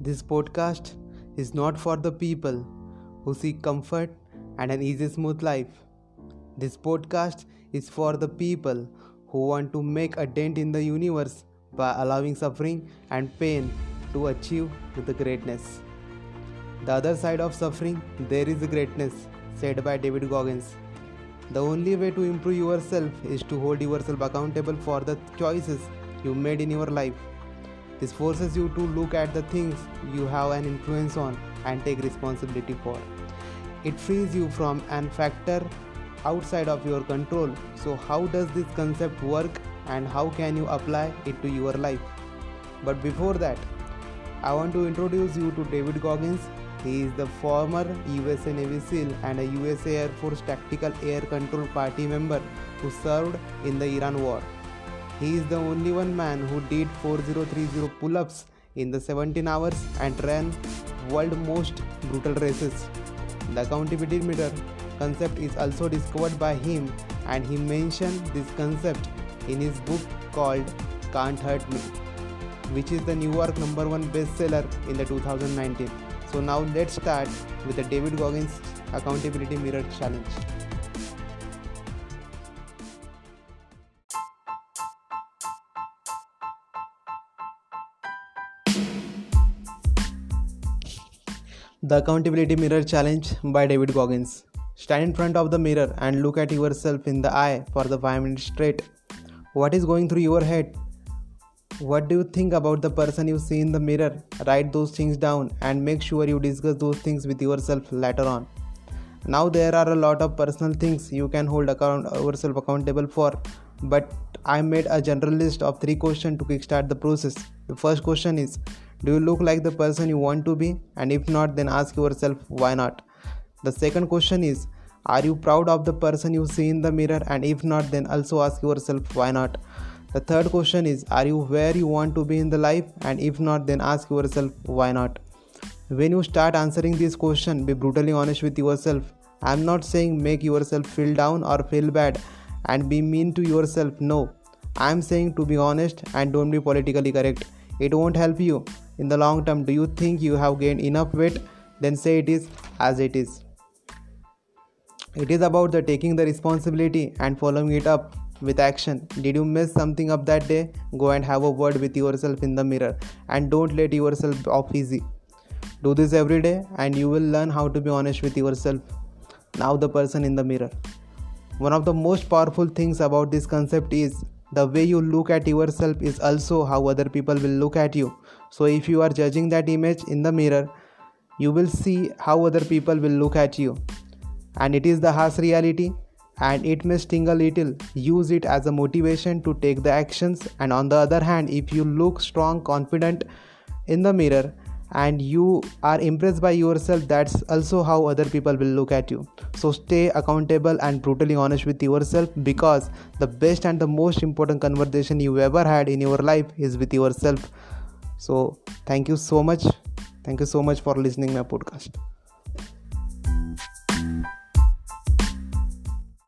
This podcast is not for the people who seek comfort and an easy, smooth life. This podcast is for the people who want to make a dent in the universe by allowing suffering and pain to achieve the greatness. The other side of suffering, there is greatness, said by David Goggins. The only way to improve yourself is to hold yourself accountable for the choices you made in your life. This forces you to look at the things you have an influence on and take responsibility for. It frees you from an factor outside of your control. So, how does this concept work and how can you apply it to your life? But before that, I want to introduce you to David Goggins. He is the former USA Navy SEAL and a USA Air Force Tactical Air Control Party member who served in the Iran War. He is the only one man who did 4030 pull ups in the 17 hours and ran world most brutal races. The accountability mirror concept is also discovered by him and he mentioned this concept in his book called Can't Hurt Me, which is the New York number one bestseller in the 2019. So now let's start with the David Goggins Accountability Mirror Challenge. The Accountability Mirror Challenge by David Goggins. Stand in front of the mirror and look at yourself in the eye for the 5 minutes straight. What is going through your head? What do you think about the person you see in the mirror? Write those things down and make sure you discuss those things with yourself later on. Now there are a lot of personal things you can hold account yourself accountable for, but I made a general list of three questions to kickstart the process. The first question is Do you look like the person you want to be? And if not, then ask yourself why not. The second question is Are you proud of the person you see in the mirror? And if not, then also ask yourself why not. The third question is Are you where you want to be in the life? And if not, then ask yourself why not. When you start answering this question, be brutally honest with yourself. I'm not saying make yourself feel down or feel bad and be mean to yourself. No, I'm saying to be honest and don't be politically correct. It won't help you in the long term. Do you think you have gained enough weight? Then say it is as it is. It is about the taking the responsibility and following it up with action. Did you mess something up that day? Go and have a word with yourself in the mirror and don't let yourself off easy. Do this every day and you will learn how to be honest with yourself. Now, the person in the mirror. One of the most powerful things about this concept is the way you look at yourself is also how other people will look at you. So, if you are judging that image in the mirror, you will see how other people will look at you. And it is the harsh reality and it may sting a little. Use it as a motivation to take the actions. And on the other hand, if you look strong, confident in the mirror, and you are impressed by yourself, that's also how other people will look at you. So stay accountable and brutally honest with yourself because the best and the most important conversation you ever had in your life is with yourself. So thank you so much. Thank you so much for listening my podcast.